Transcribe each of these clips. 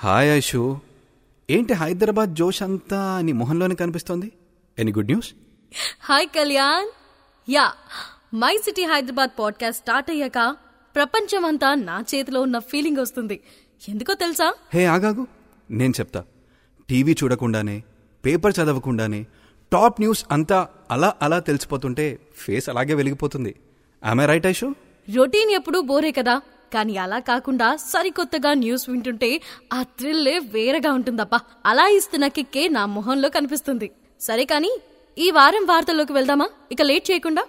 Hi Aishu. ఏంటి హైదరాబాద్ జోష్ అంతా నీ మొహంలోనే కనిపిస్తోంది? Any good news hi Kalyan. Yeah my city Hyderabad podcast start అయ్యాక ప్రపంచం అంతా నా చేతిలో ఉన్న ఫీలింగ్ వస్తుంది. ఎందుకో తెలుసా? హే ఆగాగు. నేను చెప్తా. టీవీ చూడకుండానే పేపర్ చదవకుండానే టాప్ న్యూస్ అంతా అలా అలా తెలిసిపోతుంటే ఫేస్ అలాగే వెలిగిపోతుంది. ఆమె రైట్ ఐషు? రొటీన్ ఎప్పుడూ బోరే కదా. కానీ అలా కాకుండా సరికొత్తగా న్యూస్ వింటుంటే ఆ థ్రిల్లే వేరేగా ఉంటుందప్పా. అలా ఇస్తున్న కిక్కే నా మొహంలో కనిపిస్తుంది. సరే కానీ ఈ వారం వార్తల్లోకి వెళ్దామా? ఇక లేట్ చేయకుండా?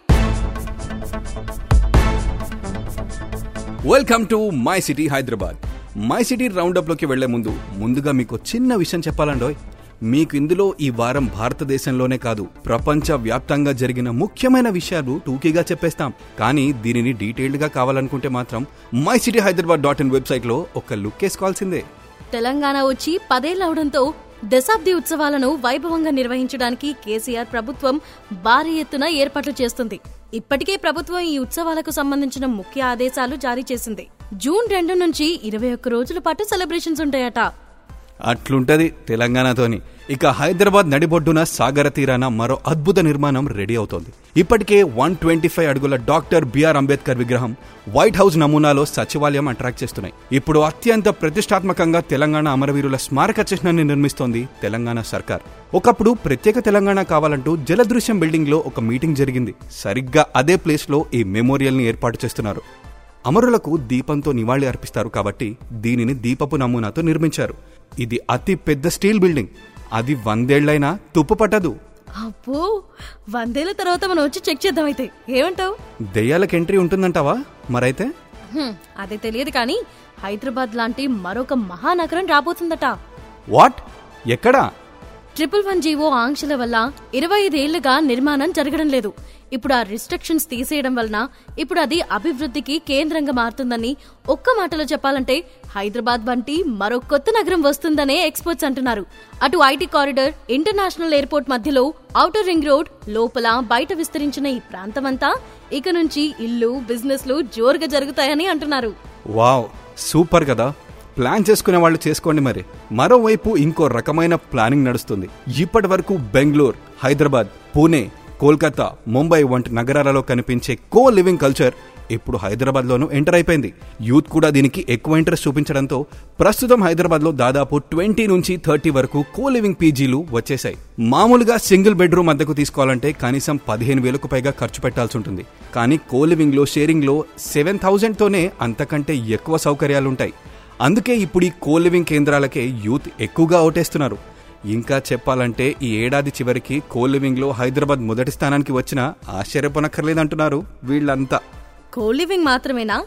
Welcome to my city Hyderabad. My city రౌండప్లోకి వెళ్ళే ముందు ముందుగా మీకు చిన్న విషయం చెప్పాలండోయ్. మీకు ఇందులో ఈ వారం భారతదేశంలోనే కాదు ప్రపంచ వ్యాప్తంగా జరిగిన ముఖ్యమైన విషయాలు టూకీగా చెప్పేస్తాం. కానీ దీనిని డీటెయిల్డ్గా కావాలనుకుంటే మాత్రం my city Hyderabad dot in వెబ్సైట్లో ఒక లుక్ వేసుకోవాల్సిందే. తెలంగాణ వచ్చి పదేళ్ళవడంతో దశాబ్ది ఉత్సవాలను వైభవంగా నిర్వహించడానికి కేసీఆర్ ప్రభుత్వం భారీ ఎత్తున ఏర్పాట్లు చేస్తుంది. ఇప్పటికే ప్రభుత్వం ఈ ఉత్సవాలకు సంబంధించిన ముఖ్య ఆదేశాలు జారీ చేసింది. జూన్ రెండు నుంచి ఇరవై ఒక్క రోజుల పాటు సెలబ్రేషన్స్ ఉంటాయట. అట్లుంటది తెలంగాణతోని. ఇక హైదరాబాద్ నడిబొడ్డున సాగర తీరాన మరో అద్భుత నిర్మాణం రెడీ అవుతోంది. ఇప్పటికే వన్ ట్వంటీ ఫైవ్ అడుగుల డాక్టర్ బిఆర్ అంబేద్కర్ విగ్రహం వైట్ హౌస్ నమూనాలో సచివాలయం అట్రాక్ట్ చేస్తున్నాయి. ఇప్పుడు అత్యంత ప్రతిష్టాత్మకంగా తెలంగాణ అమరవీరుల స్మారక చిహ్నాన్ని నిర్మిస్తోంది తెలంగాణ సర్కార్. ఒకప్పుడు ప్రత్యేక తెలంగాణ కావాలంటూ జలదృశ్యం బిల్డింగ్లో ఒక మీటింగ్ జరిగింది. సరిగ్గా అదే ప్లేస్లో ఈ మెమోరియల్ని ఏర్పాటు చేస్తున్నారు. అమరులకు దీపంతో నివాళి అర్పిస్తారు కాబట్టి దీనిని దీపపు నమూనాతో నిర్మించారు. ఇది అతి పెద్ద స్టీల్ బిల్డింగ్. అది వందేళ్ళైనా తుప్పు పట్టదు. అబ్బో వందేళ్ళ తర్వాత మనం వచ్చి చెక్ చేద్దాం అయితే. ఏమంటావు? దెయ్యాలకు ఎంట్రీ ఉంటుందంటావా? మరైతే? అదే తెలియదు కానీ హైదరాబాద్ లాంటి మరొక మహానగరం రాబోతుందట. వాట్? ఎక్కడా? ట్రిపుల్ వన్ జీవో ఆంక్షల వల్ల ఇరవై ఐదేళ్ళుగా నిర్మాణం జరగడం లేదు. ఇప్పుడు ఆ రిస్ట్రిక్షన్స్ తీసేయడం వలన ఇప్పుడు అది అభివృద్ధికి కేంద్రంగా మారుతుందని ఒక్క మాటలో చెప్పాలంటే హైదరాబాద్ వంటి మరో కొత్త నగరం వస్తుందనే ఎక్స్పర్ట్స్ అంటున్నారు. అటు ఐటీ కారిడర్ ఇంటర్నేషనల్ ఎయిర్పోర్ట్ మధ్యలో ఔటర్ రింగ్ రోడ్ లోపల బయట విస్తరించిన ఈ ప్రాంతమంతా ఇక నుంచి ఇల్లు బిజినెస్లు జోరుగా జరుగుతాయని అంటున్నారు. వావ్ సూపర్ కదా. ప్లాన్ చేసుకునే వాళ్ళు చేసుకోండి మరి. మరోవైపు ఇంకో రకమైన ప్లానింగ్ నడుస్తుంది. ఇప్పటి వరకు బెంగళూరు హైదరాబాద్ పూణే కోల్కతా ముంబై వంటి నగరాలలో కనిపించే కో లివింగ్ కల్చర్ ఇప్పుడు హైదరాబాద్లోనూ ఎంటర్ అయిపోయింది. యూత్ కూడా దీనికి ఎక్కువ ఇంట్రెస్ట్ చూపించడంతో ప్రస్తుతం హైదరాబాద్లో దాదాపు ట్వంటీ నుంచి థర్టీ వరకు కో లివింగ్ పీజీలు వచ్చేసాయి మామూలుగా సింగిల్ బెడ్రూమ్ అద్దెకు తీసుకోవాలంటే కనీసం పదిహేను వేలకు పైగా ఖర్చు పెట్టాల్సి ఉంటుంది. కానీ కో లివింగ్లో షేరింగ్లో సెవెన్ థౌజండ్తోనే అంతకంటే ఎక్కువ సౌకర్యాలుంటాయి. అందుకే ఇప్పుడు ఈ కో లివింగ్ కేంద్రాలకే యూత్ ఎక్కువగా ఓటేస్తున్నారు. ఇంకా చెప్పాలంటే ఈ ఏడాది చివరికి కో లివింగ్లో హైదరాబాద్ మొదటి స్థానానికి వచ్చినా ఆశ్చర్యపోనక్కర్లేదంటున్నారు వీళ్ళంతా. కో లివింగ్ మాత్రమేనా?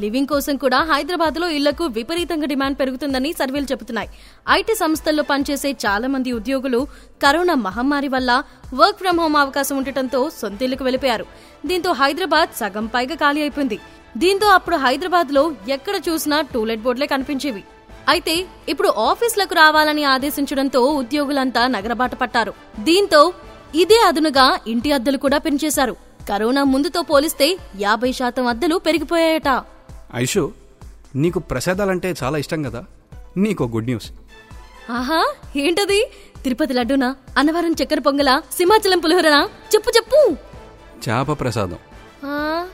లివింగ్ కోసం కూడా హైదరాబాద్లో ఇళ్ళకు విపరీతంగా డిమాండ్ పెరుగుతుందని సర్వేలు చెబుతున్నాయి. ఐటీ సంస్థల్లో పనిచేసే చాలా మంది ఉద్యోగులు కరోనా మహమ్మారి వల్ల వర్క్ ఫ్రం హోమ్ అవకాశం ఉండటంతో సొంతిళ్ళకు వెళ్ళిపోయారు దీంతో హైదరాబాద్ సగం పైగా ఖాళీ అయిపోయింది. దీంతో అప్పుడు హైదరాబాద్లో ఎక్కడ చూసినా టూలెట్ బోర్డులే కనిపించేవి. అయితే ఇప్పుడు ఆఫీసులకు రావాలని ఆదేశించడంతో ఉద్యోగులంతా నగరబాట పట్టారు. దీంతో ఇదే అదునుగా ఇంటి అద్దెలు కూడా పెంచేశారు. కరోనా ముందుతో పోలిస్తే యాభై శాతం అద్దెలు పెరిగిపోయాయట. ఐషు నీకు ప్రసాదాలంటే చాలా ఇష్టం కదా? నీకో గుడ్ న్యూస్. ఆహా ఏంటది? తిరుపతి లడ్డూనా? అన్నవరం చక్కెర పొంగలా? సింహాచలం పులిహోరనా? చెప్పు చెప్పు. చేప ప్రసాదం. ఆ,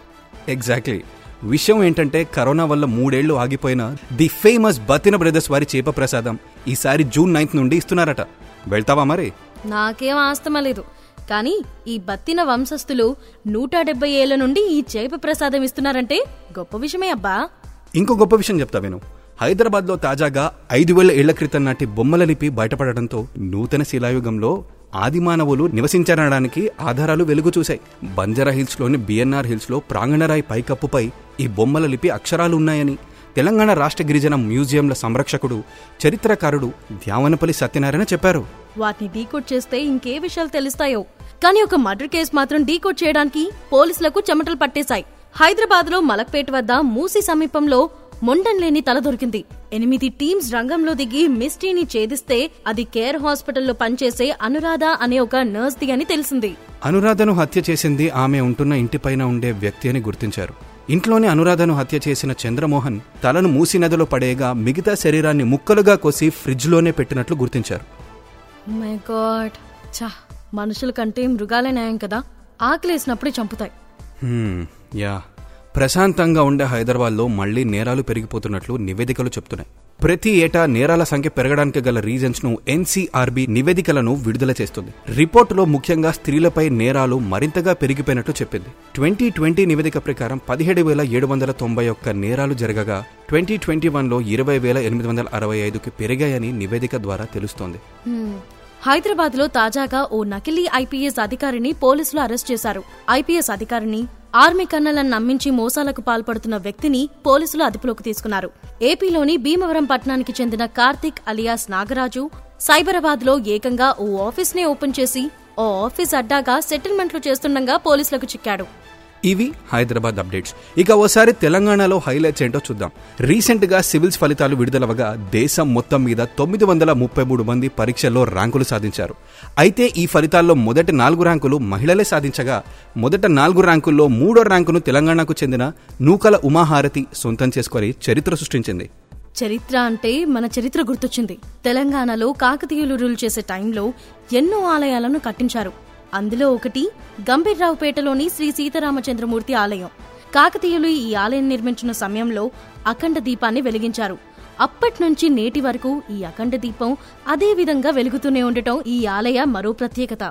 ఎగ్జాక్ట్లీ విషయం ఏంటంటే కరోనా వల్ల మూడేళ్ళు ఆగిపోయిన ది ఫేమస్ బతిన బ్రదర్స్ వారి చేప ప్రసాదం ఈసారి జూన్ నైన్త్ నుండి ఇస్తున్నారట. వెళ్తావా మరి? నాకేం ఆస్తమా లేదు. కానీ ఈ బత్తిన వంశస్థులు నూట డెబ్బై ఏళ్ళ నుండి ఈ చేప ప్రసాదం ఇస్తున్నారంటే గొప్ప విషయమే అబ్బా. ఇంకో గొప్ప విషయం చెప్తా విను. హైదరాబాద్లో తాజాగా ఐదు వేల ఏళ్ళ క్రితం నాటి బొమ్మల లిపి బయటపడడంతో నూతన శిలాయుగంలో ఆదిమానవులు నివసించడానికి ఆధారాలు వెలుగు చూశాయి. బంజారా హిల్స్లోని బిఎన్ఆర్ హిల్స్లో ప్రాంగణరాయి పైకప్పుపై ఈ బొమ్మల లిపి అక్షరాలు ఉన్నాయని తెలంగాణ రాష్ట్ర గిరిజన మ్యూజియంల సంరక్షకుడు చరిత్రకారుడు ద్యావనపల్లి సత్యనారాయణ చెప్పారు. వాటిని డీకోడ్ చేస్తే ఇంకే విషయాలు తెలుస్తాయో? కానీ ఒక మర్డర్ కేసు మాత్రం డీకోడ్ చేయడానికి పోలీసులకు చెమటలు పట్టేశాయి. హైదరాబాద్లో మలక్పేట వద్ద మూసి సమీపంలో మొండంలేని తల దొరికింది. ఎనిమిది టీమ్స్ రంగంలో దిగి మిస్టీని ఛేదిస్తే అది కేర్ హాస్పిటల్లో పనిచేసే అనురాధ అనే ఒక నర్స్ ది అని తెలిసింది. అనురాధను హత్య చేసింది ఆమె ఉంటున్న ఇంటిపైన ఉండే వ్యక్తి అని గుర్తించారు. ఇంట్లోనే అనురాధను హత్య చేసిన చంద్రమోహన్ తలను మూసి నదిలో పడేయగా మిగతా శరీరాన్ని ముక్కలుగా కోసి ఫ్రిడ్జ్లోనే పెట్టినట్లు గుర్తించారు. మై గాడ్ చా మనుషుల కంటే మృగాలే న్యాయం కదా? ఆకలేసినప్పుడే చంపుతాయి. యా. ప్రశాంతంగా ఉండే హైదరాబాద్లో మళ్ళీ నేరాలు పెరిగిపోతున్నట్లు నివేదికలు చెప్తున్నాయి. ప్రతి ఏటా నేరాల సంఖ్య పెరగడానికి గల రీజన్స్ను ఎన్సీఆర్బి నివేదికలను విడుదల చేస్తుంది. రిపోర్టులో ముఖ్యంగా స్త్రీలపై నేరాలు మరింతగా పెరిగిపోయినట్లు చెప్పింది. ట్వంటీ ట్వంటీ నివేదిక ప్రకారం పదిహేడు వేల ఏడు వందల తొంభై ఒక్క నేరాలు జరగగా ట్వంటీ ట్వంటీ వన్లో ఇరవై వేల ఎనిమిది వందల అరవై ఐదుకి పెరిగాయని నివేదిక ద్వారా తెలుస్తోంది. హైదరాబాద్లో తాజాగా ఓ నకిలీ ఐపీఎస్ అధికారిని పోలీసులు అరెస్ట్ చేశారు. ఐపీఎస్ అధికారిని ఆర్మీ కన్నలను నమ్మించి మోసాలకు పాల్పడుతున్న వ్యక్తిని పోలీసులు అదుపులోకి తీసుకున్నారు. ఏపీలోని భీమవరం పట్టణానికి చెందిన కార్తిక్ అలియాస్ నాగరాజు సైబరాబాద్లో ఏకంగా ఓ ఆఫీస్ నే ఓపెన్ చేసి ఓ ఆఫీస్ అడ్డాగా సెటిల్మెంట్లు చేస్తుండగా పోలీసులకు చిక్కాడు. ఇవి హైదరాబాద్ అప్డేట్స్. ఇక ఓసారి తెలంగాణలో హైలైట్స్ ఏంటో చూద్దాం. రీసెంట్గా సివిల్స్ ఫలితాలు విడుదలవగా దేశం మొత్తం మీద తొమ్మిది వందల ముప్పై మూడు మంది పరీక్షల్లో ర్యాంకులు సాధించారు. అయితే ఈ ఫలితాల్లో మొదటి నాలుగు ర్యాంకులు మహిళలే సాధించగా మొదట నాలుగు ర్యాంకుల్లో మూడో ర్యాంకును తెలంగాణకు చెందిన నూకల ఉమాహారతి సొంతం చేసుకొని చరిత్ర సృష్టించింది. చరిత్ర అంటే మన చరిత్ర గుర్తొచ్చింది. తెలంగాణలో కాకతీయులు రూల్ చేసే టైంలో ఎన్నో ఆలయాలను కట్టించారు. అందులో ఒకటి గంభీర్రావుపేటలోని శ్రీ సీతారామచంద్రమూర్తి ఆలయం. కాకతీయులు ఈ ఆలయం నిర్మించిన సమయంలో అఖండ దీపాన్ని వెలిగించారు. అప్పటి నుంచి నేటి వరకు ఈ అఖండ దీపం అదే విధంగా వెలుగుతూనే ఉండటం ఈ ఆలయ మరో ప్రత్యేకత.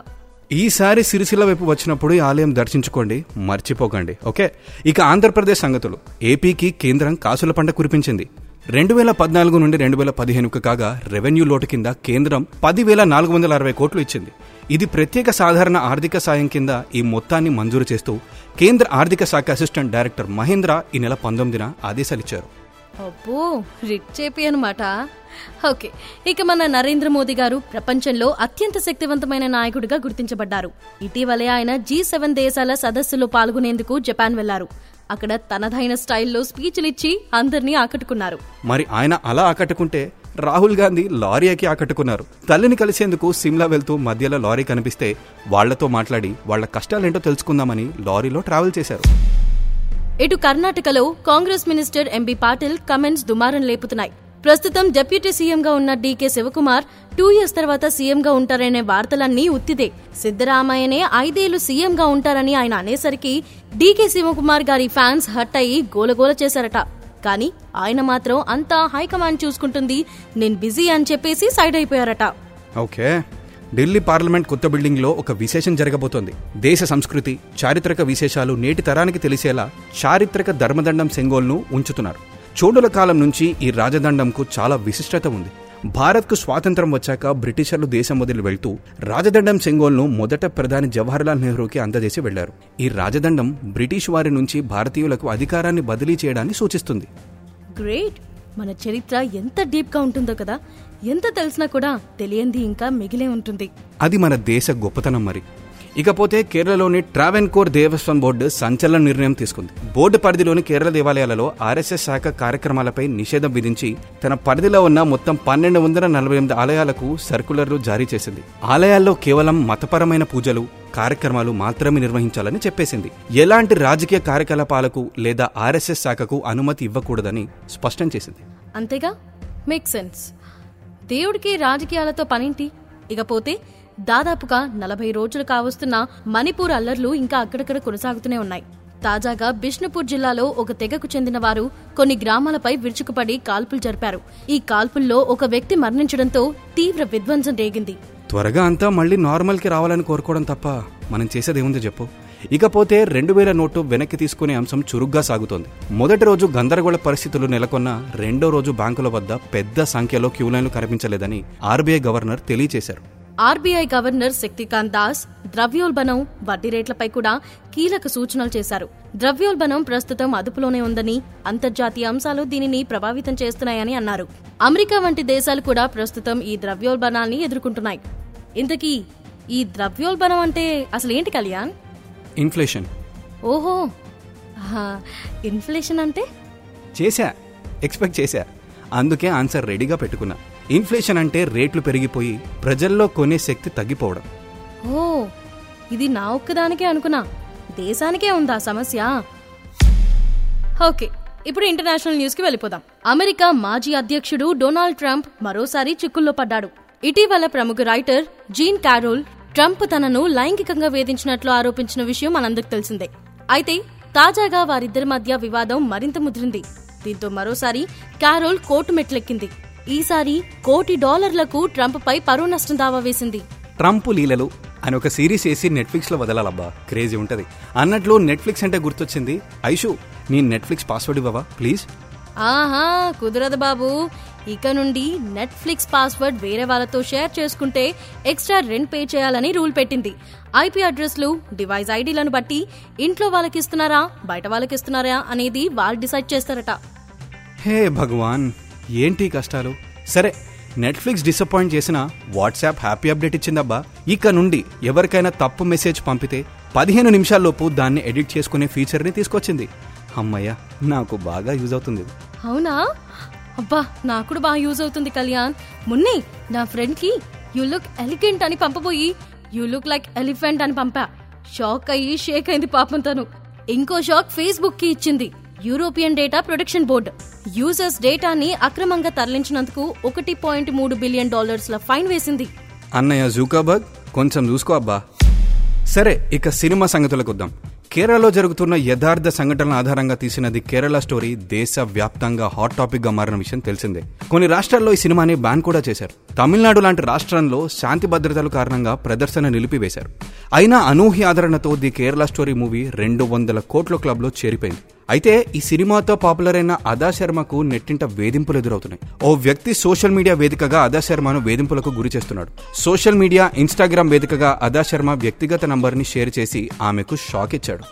ఈసారి సిరిసిల్ల వైపు వచ్చినప్పుడు ఈ ఆలయం దర్శించుకోండి మర్చిపోకండి ఓకే? ఇక ఆంధ్రప్రదేశ్ సంగతులు. ఏపీకి కేంద్రం కాసుల పంట కురిపించింది. రెండు వేల పద్నాలుగు నుండి రెండు వేల పదిహేనుకు కాగా రెవెన్యూ లోటు కింద కేంద్రం పదివేల నాలుగు వందల అరవై కోట్లు ఇచ్చింది. ఇది ప్రత్యేక సాధారణ ఆర్థిక సాయం కింద ఈ మొత్తాన్ని మంజూరు చేస్తూ కేంద్ర ఆర్థిక శాఖ అసిస్టెంట్ డైరెక్టర్ మహేంద్ర ఈ నెల పంతొమ్మిదిన ఆదేశాలిచ్చారు. అబ్బో రిచ్ చేపి అనమాట ఓకే ఇక మన నరేంద్ర మోదీ గారు ప్రపంచంలో అత్యంత శక్తివంతమైన నాయకుడిగా గుర్తించబడ్డారు. ఇటీవలే ఆయన జీ సెవెన్ దేశాల సదస్సులో పాల్గొనేందుకు జపాన్ వెళ్ళారు. అక్కడ తనదైన స్టైల్లో స్పీచ్లిచ్చి అందరినీ ఆకట్టుకున్నారు. మరి ఆయన అలా ఆకట్టుకుంటే రాహుల్ గాంధీ లారీ ఎక్కి ఆకట్టుకున్నారు. తల్లిని కలిసేందుకు సిమ్లా వెళ్తూ మధ్యలో లారీ కనిపిస్తే వాళ్ళతో మాట్లాడి వాళ్ళ కష్టాలేంటో తెలుసుకుందామని లారీలో ట్రావెల్ చేశారు. ఇటు కర్ణాటకలో Congress minister MB Patil comments దుమారం లేపుతున్నాయి. ప్రస్తుతం డిప్యూటీ సీఎంగా ఉన్న డీకే శివకుమార్ టూ ఇయర్స్ తర్వాత సీఎంగా ఉంటారనే వార్తలన్నీ ఉత్తిదే. సిద్దరామయ్యనే ఐదేళ్ళు సీఎంగా ఉంటారని ఆయన అనేసరికి డీకే శివకుమార్ గారి ఫ్యాన్స్ హట్ అయ్యి గోలగోల చేశారట. కానీ ఆయన మాత్రం అంతా హైకమాండ్ చూసుకుంటుంది. నేను బిజీ అని చెప్పేసి సైడ్ అయిపోయారట. ఓకే. ఢిల్లీ పార్లమెంట్ కొత్త బిల్డింగ్లో ఒక విశేషం జరగబోతోంది. దేశ సంస్కృతి చారిత్రక విశేషాలు నేటి తరానికి తెలిసేలా చారిత్రక ధర్మదండం సెంగోల్ను ఉంచుతున్నారు. చోడుల కాలం నుంచి ఈ రాజదండంకు చాలా విశిష్టత ఉంది. భారత్కు స్వాతంత్రం వచ్చాక బ్రిటిషర్లు దేశం వదిలి వెళ్తూ రాజదండం సెంగోల్ను మొదట ప్రధాని జవహర్లాల్ నెహ్రూకి అందజేసి వెళ్ళారు. ఈ రాజదండం బ్రిటిష్ వారి నుంచి భారతీయులకు అధికారాన్ని బదిలీ చేయడాన్ని సూచిస్తుంది. గ్రేట్! మన చరిత్ర ఎంత డీప్గా ఉంటుందో కదా! ఎంత తెలిసినా కూడా తెలియంది ఇంకా మిగిలే ఉంటుంది. అది మన దేశ గొప్పతనం మరి. ఇకపోతే కేరళలోని ట్రావెన్కోర్ దేవస్వం బోర్డు సంచలన నిర్ణయం తీసుకుంది. బోర్డు పరిధిలోని కేరళ దేవాలయాలలో ఆర్ఎస్ఎస్ శాఖ కార్యక్రమాలపై నిషేధం విధించి తన పరిధిలో ఉన్న మొత్తం పన్నెండు వందల నలభై ఎనిమిది ఆలయాలకు సర్కులర్లు జారీ చేసింది. ఆలయాల్లో కేవలం మతపరమైన పూజలు కార్యక్రమాలు మాత్రమే నిర్వహించాలని చెప్పేసింది. ఎలాంటి రాజకీయ కార్యకలాపాలకు లేదా ఆర్ఎస్ఎస్ శాఖకు అనుమతి ఇవ్వకూడదని స్పష్టం చేసింది. అంతేగా? మేక్ సెన్స్ దేవుడికి రాజకీయాలతో పనింటి? ఇకపోతే దాదాపుగా నలభై రోజులు కావస్తున్న మణిపూర్ అల్లర్లు ఇంకా అక్కడక్కడ కొనసాగుతూనే ఉన్నాయి. తాజాగా బిష్ణుపూర్ జిల్లాలో ఒక తెగకు చెందిన వారు కొన్ని గ్రామాలపై విరుచుకుపడి కాల్పులు జరిపారు. ఈ కాల్పుల్లో ఒక వ్యక్తి మరణించడంతో తీవ్ర విధ్వంసం రేగింది. త్వరగా అంతా మళ్ళీ నార్మల్కి రావాలని కోరుకోవడం తప్ప మనం చేసేదేముంది చెప్పు. ఇకపోతే రెండు వేల నోటు వెనక్కి తీసుకునే అంశం చురుగ్గా సాగుతోంది. మొదటి రోజు గందరగోళ పరిస్థితులు నెలకొన్న రెండో రోజు బ్యాంకుల వద్ద పెద్ద సంఖ్యలో క్యూలైన్లు కనిపించలేదని ఆర్బీఐ గవర్నర్ తెలియజేశారు. ఆర్బీఐ గవర్నర్ శక్తికాంత్ దాస్ ద్రవ్యోల్బణం వడ్డీ రేట్లపై కూడా కీలక సూచనలు చేశారు. ద్రవ్యోల్బణం ప్రస్తుతం అదుపులోనే ఉందని అంతర్జాతీయ అంశాలు దీనిని ప్రభావితం చేస్తున్నాయని అన్నారు. అమెరికా వంటి దేశాలు కూడా ప్రస్తుతం ఈ ద్రవ్యోల్బణాన్ని ఎదుర్కొంటున్నాయి. ఇంతకీ ఈ ద్రవ్యోల్బణం అంటే అసలు ఏంటి కళ్యాణ్? ఇన్ఫ్లేషన్. ఓహో! ఇన్ఫ్లేషన్ అంటే? చేశా. ఎక్స్పెక్ట్ చేశా. అందుకే ఆన్సర్ రెడీగా పెట్టుకున్నా. ఇన్ఫ్లేషన్ అంటే రేట్లు పెరిగిపోయి ప్రజల్లో కొనే శక్తి తగ్గిపోవడం. ఓ ఇది నా ఒక్కదానికే అనుకున్నా. దేశానికే ఉందా సమస్య? ఓకే ఇప్పుడు ఇంటర్నేషనల్ న్యూస్కి వెళ్ళిపోదాం. అమెరికా మాజీ అధ్యక్షుడు డొనాల్డ్ ట్రంప్ మరోసారి చిక్కుల్లో పడ్డాడు. ఇటీవల ప్రముఖ రైటర్ జీన్ కారోల్ ట్రంప్ తనను లైంగికంగా వేధించినట్లు ఆరోపించిన విషయం మనందరికి తెలిసిందే. అయితే తాజాగా వారిద్దరి మధ్య వివాదం మరింత ముదిరింది. దీంతో మరోసారి కారోల్ కోర్టు మెట్లెక్కింది. ఈసారి కోటి డాలర్లకు ట్రంప్ పై పరువు నష్టం దావా వేసింది. ట్రంప్ లీలలు అని ఒక సిరీస్ వేసి నెట్ఫ్లిక్స్లో వదలాలబ్బా. క్రేజీ ఉంటది. అన్నట్లు నెట్ఫ్లిక్స్ అంటే గుర్తొచ్చింది. ఐషు నీ నెట్ఫ్లిక్స్ పాస్వర్డ్ ఇవ్వవా ప్లీజ్? ఆహా కుదరదు బాబు. ఇక నుండి నెట్ఫ్లిక్స్ పాస్వర్డ్ వేరే వాళ్ళతో షేర్ చేసుకుంటే ఎక్స్ట్రా రెంట్ పే చేయాలని రూల్ పెట్టింది. ఐపీ అడ్రస్లు డివైస్ ఐడీలను బట్టి ఇంట్లో వాళ్ళకి ఇస్తున్నారా బయట వాళ్ళకి ఇస్తున్నారా అనేది వాళ్ళు డిసైడ్ చేస్తారట. హే భగవాన్ ఏంటి కష్టాలు? సరే నెట్ఫ్లిక్స్ డిసప్పాయింట్ చేసిన వాట్సాప్ హ్యాపీ అప్డేట్ ఇచ్చిందబ్బా. ఇక నుండి ఎవరికైనా తప్పు మెసేజ్ పంపితే పదిహేను నిమిషాల్లోపు దాన్ని ఎడిట్ చేసుకునే ఫీచర్ని తీసుకొచ్చింది. అమ్మయ్య నాకు బాగా యూజ్ అవుతుంది. అవునా? అబ్బా నాకు కూడా బాగా యూజ్ అవుతుంది కళ్యాణ్. మొన్నే నా ఫ్రెండ్కి యు లుక్ ఎలిగెంట్ అని పంపబోయి యు లుక్ లైక్ ఎలిఫెంట్ అని పంపా. షాక్ అయ్యి షేక్ అయింది పాపం తను. ఇంకో షాక్ ఫేస్బుక్కి ఇచ్చింది. European data protection board. Users డేటాని అక్రమంగా తరలించినందుకు ఒకటి పాయింట్ మూడు బిలియన్ డాలర్స్ల ఫైన్ వేసింది. అన్నయ్య జూకాబర్గ్ కొంచెం చూసుకో అబ్బా. సరే ఇక సినిమా సంగతులకు వద్దాం. కేరళలో జరుగుతున్న యథార్థ సంఘటనల ఆధారంగా తీసినది కేరళ స్టోరీ దేశ వ్యాప్తంగా హాట్ టాపిక్గా మారిన విషయం తెలిసిందే. కొన్ని రాష్ట్రాల్లో ఈ సినిమాని బ్యాన్ కూడా చేశారు. తమిళనాడు లాంటి రాష్ట్రంలో శాంతి భద్రతల కారణంగా ప్రదర్శన నిలిపివేశారు. అయినా అనూహ్య ఆదరణతో ది కేరళ స్టోరీ మూవీ రెండు వందల కోట్ల క్లబ్లో చేరిపోయింది. అయితే ఈ సినిమాతో పాపులర్ అయిన అదా శర్మకు నెట్టింట వేధింపులు ఎదురవుతున్నాయి. ఓ వ్యక్తి సోషల్ మీడియా వేదికగా అదా శర్మను వేధింపులకు గురి చేస్తున్నాడు. సోషల్ మీడియా ఇన్స్టాగ్రామ్ వేదికగా అదా శర్మ వ్యక్తిగత నంబర్ని షేర్ చేసి ఆమెకు షాక్ ఇచ్చాడు.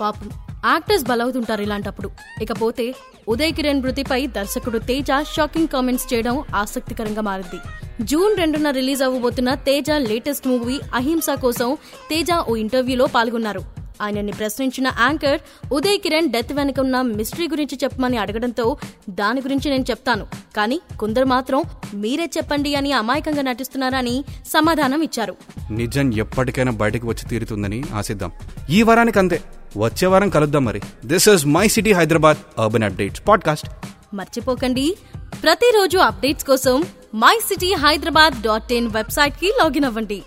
పాపం. యాక్టర్స్ బలవుతుంటారు ఇలాంటప్పుడు. ఇకపోతే ఉదయ్ కిరణ్ మృతిపై దర్శకుడు తేజ షాకింగ్ కామెంట్స్ చేయడం ఆసక్తికరంగా మారింది. జూన్ రెండున రిలీజ్ అవ్వబోతున్న తేజ లేటెస్ట్ మూవీ అహింస కోసం తేజ ఓ ఇంటర్వ్యూలో పాల్గొన్నారు. ఆయనని ప్రశ్నించిన యాంకర్ ఉదయ్ కిరణ్ డెత్ వెనుక ఉన్న మిస్టరీ గురించి చెప్పమని అడగడంతో దాని గురించి నేను చెప్తాను. కానీ కొందరు మాత్రం మీరే చెప్పండి అని అమాయకంగా నటిస్తున్నారని సమాధానం ఇచ్చారు. నిజం ఎప్పటికైనా బయటకు వచ్చి తీరుతుందని ఆశిద్దాం. ఈ వారానికి అంతే. వచ్చే వారం కలుద్దాం మరి. This is my city Hyderabad urban updates podcast మర్చిపోకండి. ప్రతిరోజు అప్డేట్స్ కోసం my city Hyderabad dot in వెబ్సైట్కి లాగిన్ అవ్వండి.